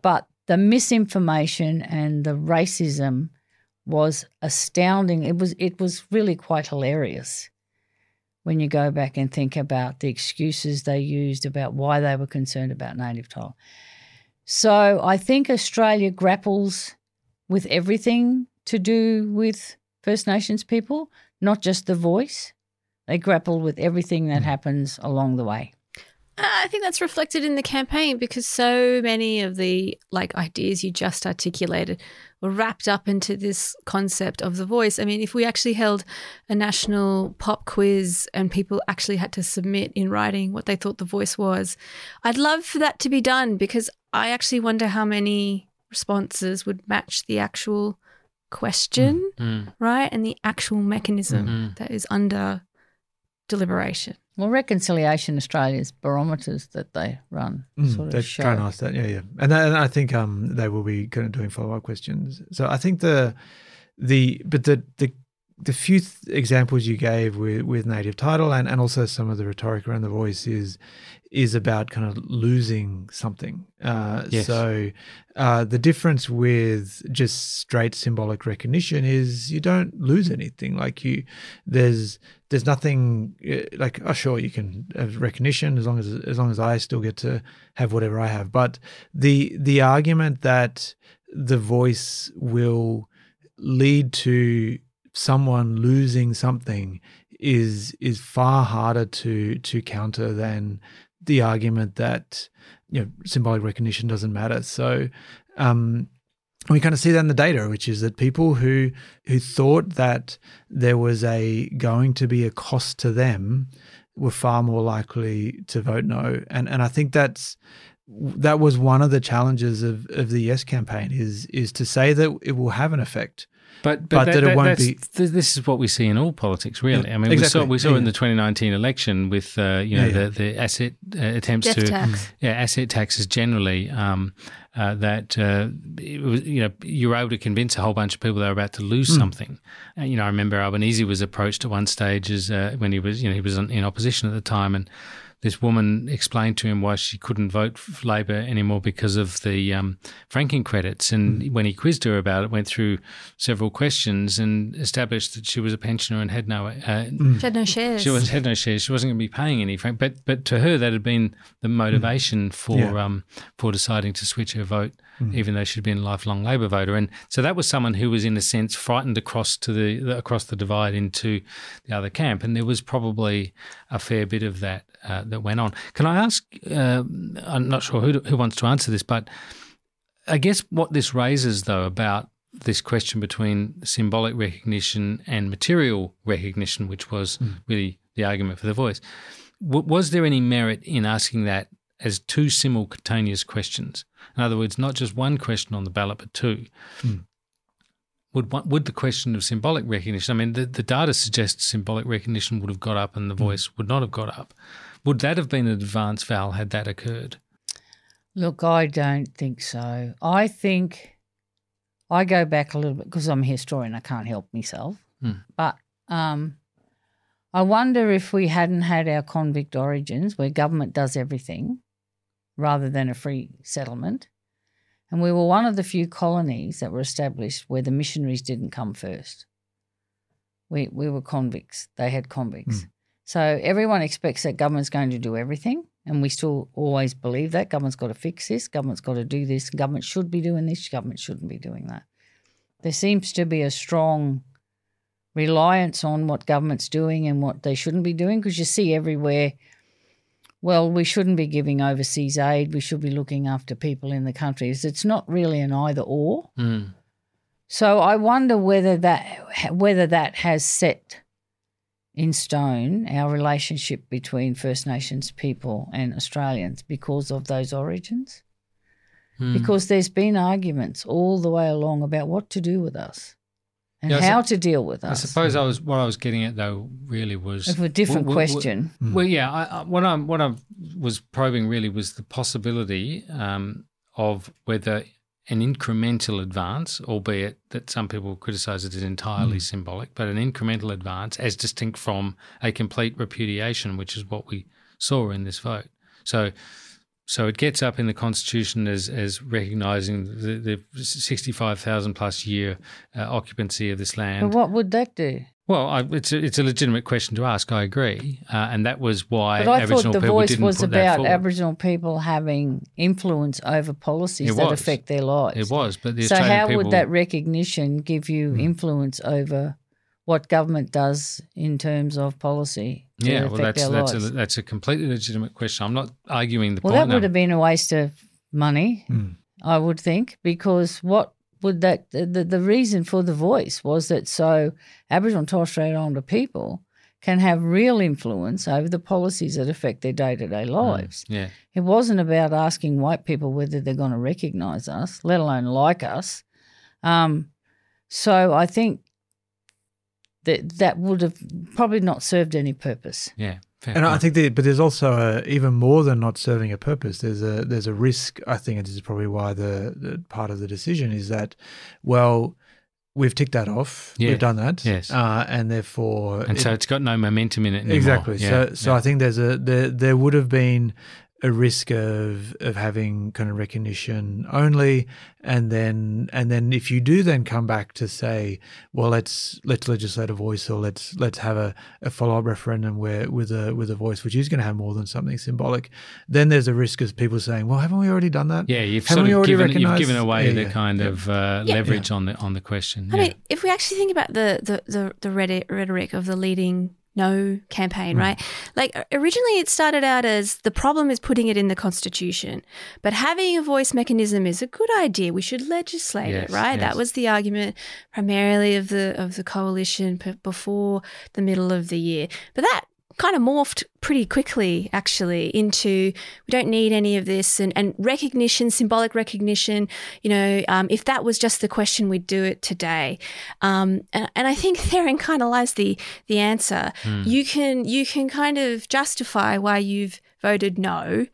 But the misinformation and the racism was astounding. It was it was really quite hilarious when you go back and think about the excuses they used about why they were concerned about native title. So I think Australia grapples with everything to do with First Nations people, not just the voice. They grapple with everything that mm. happens along the way. I think that's reflected in the campaign because so many of the like ideas you just articulated were wrapped up into this concept of the voice. I mean, if we actually held a national pop quiz and people actually had to submit in writing what they thought the voice was, I'd love for that to be done because I actually wonder how many responses would match the actual question, Mm. right? And the actual mechanism Mhm. that is under deliberation. Well, Reconciliation Australia's barometers that they run Mm, sort they of show. try and ask that, yeah, yeah, and, that, and I think um they will be kind of doing follow up questions. So I think the the but the the the few th- examples you gave with with native title and and also some of the rhetoric around the voice is is about kind of losing something. Uh, Yes. So uh, the difference with just straight symbolic recognition is you don't lose anything. Like you, there's there's nothing uh, like oh sure you can have recognition as long as as long as I still get to have whatever I have. But the the argument that the voice will lead to someone losing something is is far harder to to counter than the argument that you know symbolic recognition doesn't matter. So um, we kind of see that in the data, which is that people who who thought that there was a going to be a cost to them were far more likely to vote no. And and I think that's that was one of the challenges of, of the yes campaign is is to say that it will have an effect. But, But that it won't that's- be- th- This is what we see in all politics, really. Yeah, I mean, exactly. we saw we saw Yeah, in the 2019 election with uh, you know Yeah, yeah. the the asset uh, attempts Death to tax. yeah asset taxes generally. Um, uh, that uh, it was you know you were able to convince a whole bunch of people they were about to lose Hmm. something. Uh, you know, I remember Albanese was approached at one stage as uh, when he was you know he was in in opposition at the time and. This woman explained to him why she couldn't vote for Labor anymore because of the um, franking credits. And when he quizzed her about it, went through several questions and established that she was a pensioner and had no uh, She had no shares. she was, had no shares. She wasn't going to be paying any frank. But but to her, that had been the motivation for Yeah. um, for deciding to switch her vote, even though she'd been a lifelong Labor voter. And so that was someone who was, in a sense, frightened across to the, the across the divide into the other camp. And there was probably a fair bit of that uh, that went on. Can I ask? Uh, I'm not sure who who wants to answer this, but I guess what this raises, though, about this question between symbolic recognition and material recognition, which was really the argument for the voice, w- was there any merit in asking that as two simultaneous questions? In other words, not just one question on the ballot, but two. Would would the question of symbolic recognition? I mean, the, the data suggests symbolic recognition would have got up and the voice would not have got up. Would that have been an advance val had that occurred? Look, I don't think so. I think I go back a little bit because I'm a historian. I can't help myself. Hmm. But um, I wonder if we hadn't had our convict origins, where government does everything, rather than a free settlement, and we were one of the few colonies that were established where the missionaries didn't come first. We we were convicts. They had convicts. Hmm. So everyone expects that government's going to do everything, and we still always believe that government's got to fix this, government's got to do this, government should be doing this, government shouldn't be doing that. There seems to be a strong reliance on what government's doing and what they shouldn't be doing because you see everywhere well we shouldn't be giving overseas aid. We should be looking after people in the countries it's not really an either or. Mm. so i wonder whether that whether that has set in stone our relationship between first nations people and australians because of those origins. Mm. because there's been arguments all the way along about what to do with us and Yeah, how sup- to deal with us. I suppose I was what I was getting at though really was Of a different w- w- question. Hmm. Well, yeah, I, I, what I what I was probing really was the possibility um, of whether an incremental advance, albeit that some people criticise it as entirely Hmm. symbolic, but an incremental advance as distinct from a complete repudiation, which is what we saw in this vote. So. So it gets up in the constitution as as recognising the, the sixty five thousand plus year uh, occupancy of this land. But what would that do? Well, I, it's a, it's a legitimate question to ask. I agree, uh, and that was why But I Aboriginal thought the voice was about. Aboriginal people having influence over policies It that was. affect their lives. It was, but the so Australian how people, would that recognition give you Hmm. influence over what government does in terms of policy? yeah, well, that's that's a, that's a completely legitimate question. I'm not arguing the well, point. Well, that would have been a waste of money, Hmm. I would think, because what would that the, the, the reason for the voice was that so Aboriginal and Torres Strait Islander people can have real influence over the policies that affect their day to day lives. Yeah, It wasn't about asking white people whether they're going to recognise us, let alone like us. Um, so I think that that would have probably not served any purpose. yeah. fair And I think, that, but there's also a, even more than not serving a purpose. There's a there's a risk. I think, and this is probably why the, the part of the decision is that, well, we've ticked that off. Yeah. We've done that. Yes. uh, and therefore, and it- so it's got no momentum in it anymore. exactly. Yeah, so so yeah. I think there's a there there would have been a risk of of having kind of recognition only and then and then if you do then come back to say well let's let's legislate a voice or let's let's have a, a follow-up referendum where with a with a voice which is going to have more than something symbolic then there's a risk of people saying well haven't we already done that yeah, you've haven't sort we of already given, you've given away Yeah, the yeah, kind yeah. of uh, Yeah. leverage on the on the question. I yeah. mean, if we actually think about the the the, the rhetoric, rhetoric of the leading no campaign, Hmm. right? Like originally it started out as the problem is putting it in the constitution, but having a voice mechanism is a good idea. We should legislate Yes, it, right? yes. That was the argument primarily of the of the coalition p- before the middle of the year. But that kind of morphed pretty quickly actually into we don't need any of this and, and recognition symbolic recognition you know um, if that was just the question we'd do it today um, and, and i think therein kind of lies the the answer you can you can kind of justify why you've voted no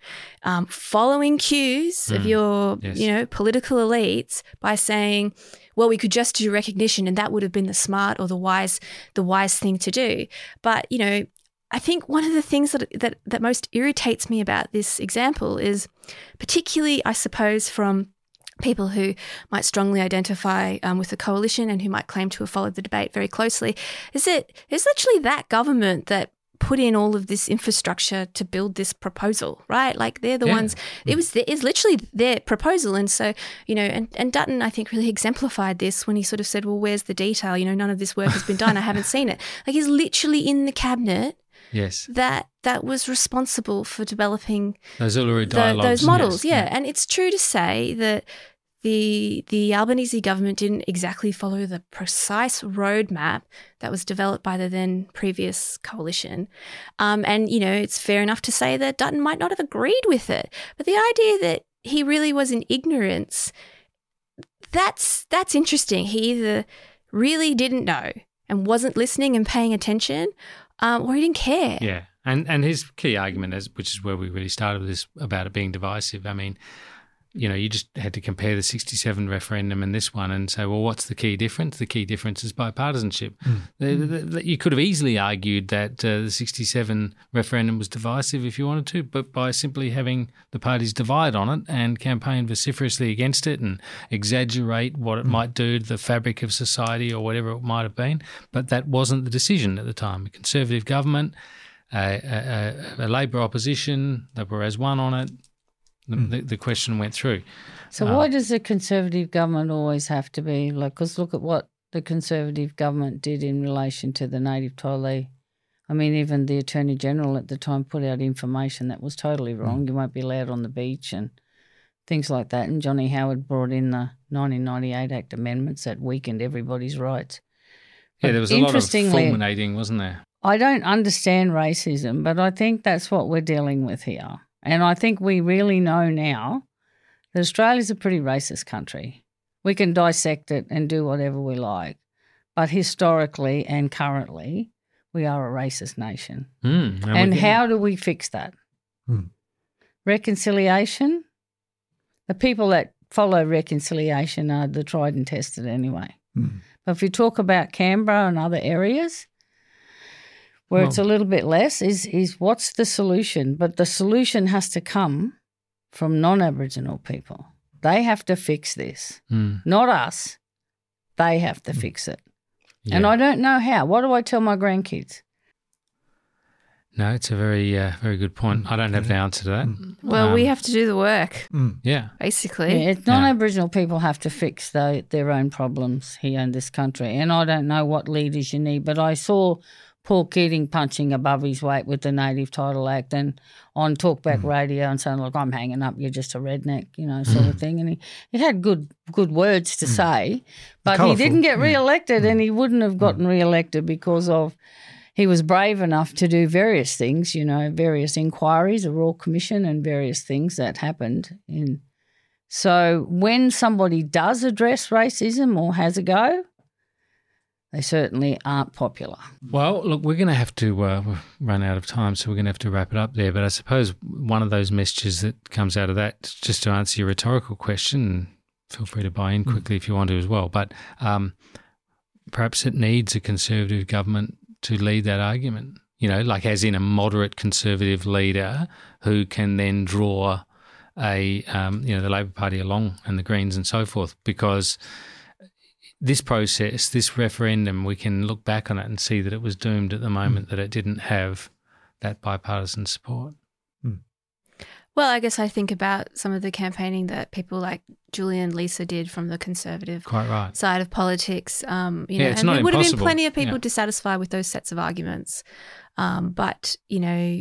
um, following cues of Mm. your Yes. you know political elites by saying well we could just do recognition and that would have been the smart or the wise the wise thing to do but you know I think one of the things that, that that most irritates me about this example is particularly I suppose from people who might strongly identify um, with the coalition and who might claim to have followed the debate very closely is that it's literally that government that put in all of this infrastructure to build this proposal, right? Like they're the Yeah. ones. It was it is literally their proposal, and so you know, and and Dutton I think really exemplified this when he sort of said, "Well, where's the detail? You know, none of this work has been done. I haven't seen it." Like he's literally in the cabinet yes, that that was responsible for developing those Uluru dialogues. those models. yes, yeah. and it's true to say that the the Albanese government didn't exactly follow the precise roadmap that was developed by the then previous coalition. Um, and you know, it's fair enough to say that Dutton might not have agreed with it, but the idea that he really was in ignorance that's that's interesting. He either really didn't know and wasn't listening and paying attention, um, or he didn't care. Yeah, and and his key argument, is, which is where we really started with this about it being divisive. I mean, you know, you just had to compare the '67 referendum and this one, and say, well, what's the key difference? The key difference is bipartisanship. The- the- the- You could have easily argued that uh, the '67 referendum was divisive if you wanted to, but by simply having the parties divide on it and campaign vociferously against it and exaggerate what it might do to the fabric of society or whatever it might have been, but that wasn't the decision at the time. A conservative government a, a, a Labor opposition. that were as one on it. The, the, the question went through. So Uh, why does the Conservative government always have to be like? Because look at what the Conservative government did in relation to the native title. I mean, even the Attorney General at the time put out information that was totally wrong. You won't be allowed on the beach and things like that. And Johnny Howard brought in the 1998 Act amendments that weakened everybody's rights. Yeah, there was a lot of interestingly- fulminating, wasn't there? I don't understand racism, but I think that's what we're dealing with here. And I think we really know now that Australia's a pretty racist country. We can dissect it and do whatever we like. But historically and currently, we are a racist nation. Mm, and And how do we fix that? Hmm. Reconciliation? The people that follow reconciliation are the tried and tested anyway. Hmm. But if you talk about Canberra and other areas where it's a little bit less, is is what's the solution? But the solution has to come from non-Aboriginal people. They have to fix this, Mm. not us. They have to fix it. And I don't know how. What do I tell my grandkids? No, it's a very, uh, very good point. I don't have the answer to that. Well, we Um, have to do the work, Yeah. basically. Yeah, it's non-Aboriginal people have to fix their, their own problems here in this country, and I don't know what leaders you need. But I saw Paul Keating punching above his weight with the Native Title Act, and on Talkback hmm. Radio, and saying, "Look, I'm hanging up. You're just a redneck," you know, sort of hmm. thing. And he, he had good good words to hmm. say, but he didn't get re-elected, and he wouldn't have gotten re-elected because of he was brave enough to do various things, you know, various inquiries, a royal commission, and various things that happened in. So when somebody does address racism or has a go, they certainly aren't popular. Well, look, we're going to have to uh, run out of time, so we're going to have to wrap it up there. But I suppose one of those messages that comes out of that, just to answer your rhetorical question, feel free to buy in quickly if you want to as well. But um, perhaps it needs a conservative government to lead that argument. You know, like as in a moderate conservative leader who can then draw a um, you know the Labor Party along and the Greens and so forth, because this process, this referendum, we can look back on it and see that it was doomed at the moment that it didn't have that bipartisan support. Well, I guess I think about some of the campaigning that people like Julian Leeser did from the conservative Quite right. side of politics. Um, you Yeah, know, it's and not there would have been plenty of people Yeah. dissatisfied with those sets of arguments. Um, but you know,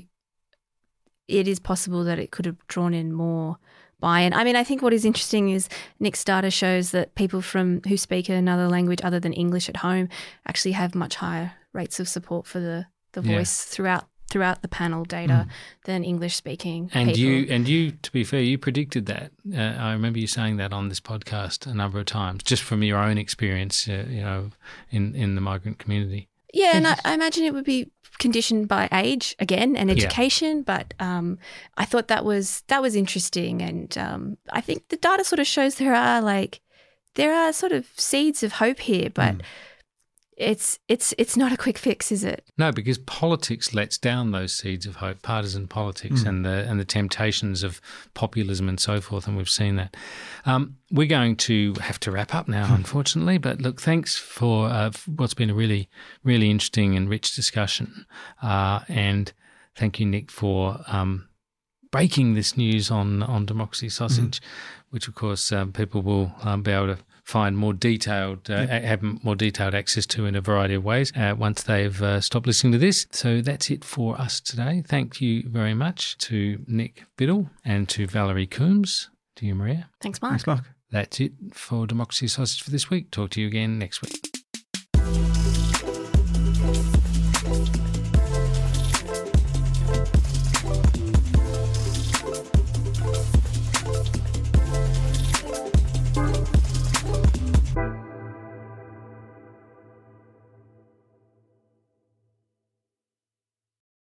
it is possible that it could have drawn in more buy-in. I mean, I think what is interesting is Nick's data shows that people from who speak another language other than English at home actually have much higher rates of support for the the Yeah. voice throughout throughout the panel data than English speaking And people. you, and you, to be fair, you predicted that. Uh, I remember you saying that on this podcast a number of times, just from your own experience, uh, you know, in in the migrant community. Yeah, and I, I imagine it would be conditioned by age again and Yeah. education. But um, I thought that was that was interesting, and um, I think the data sort of shows there are like there are sort of seeds of hope here, but it's it's it's not a quick fix, is it? No, because politics lets down those seeds of hope, partisan politics, Mm. and the and the temptations of populism and so forth, and we've seen that. Um, we're going to have to wrap up now, unfortunately. But look, thanks for uh, f- what's been a really, really interesting and rich discussion, uh, and thank you, Nick, for um, breaking this news on on democracy sausage, which of course um, people will um, be able to find more detailed, uh, Yeah. have more detailed access to in a variety of ways uh, once they've uh, stopped listening to this. So that's it for us today. Thank you very much to Nick Biddle and to Valerie Cooms. To you, Marija. Thanks, Mark. Thanks, Mark. That's it for Democracy Sausage for this week. Talk to you again next week.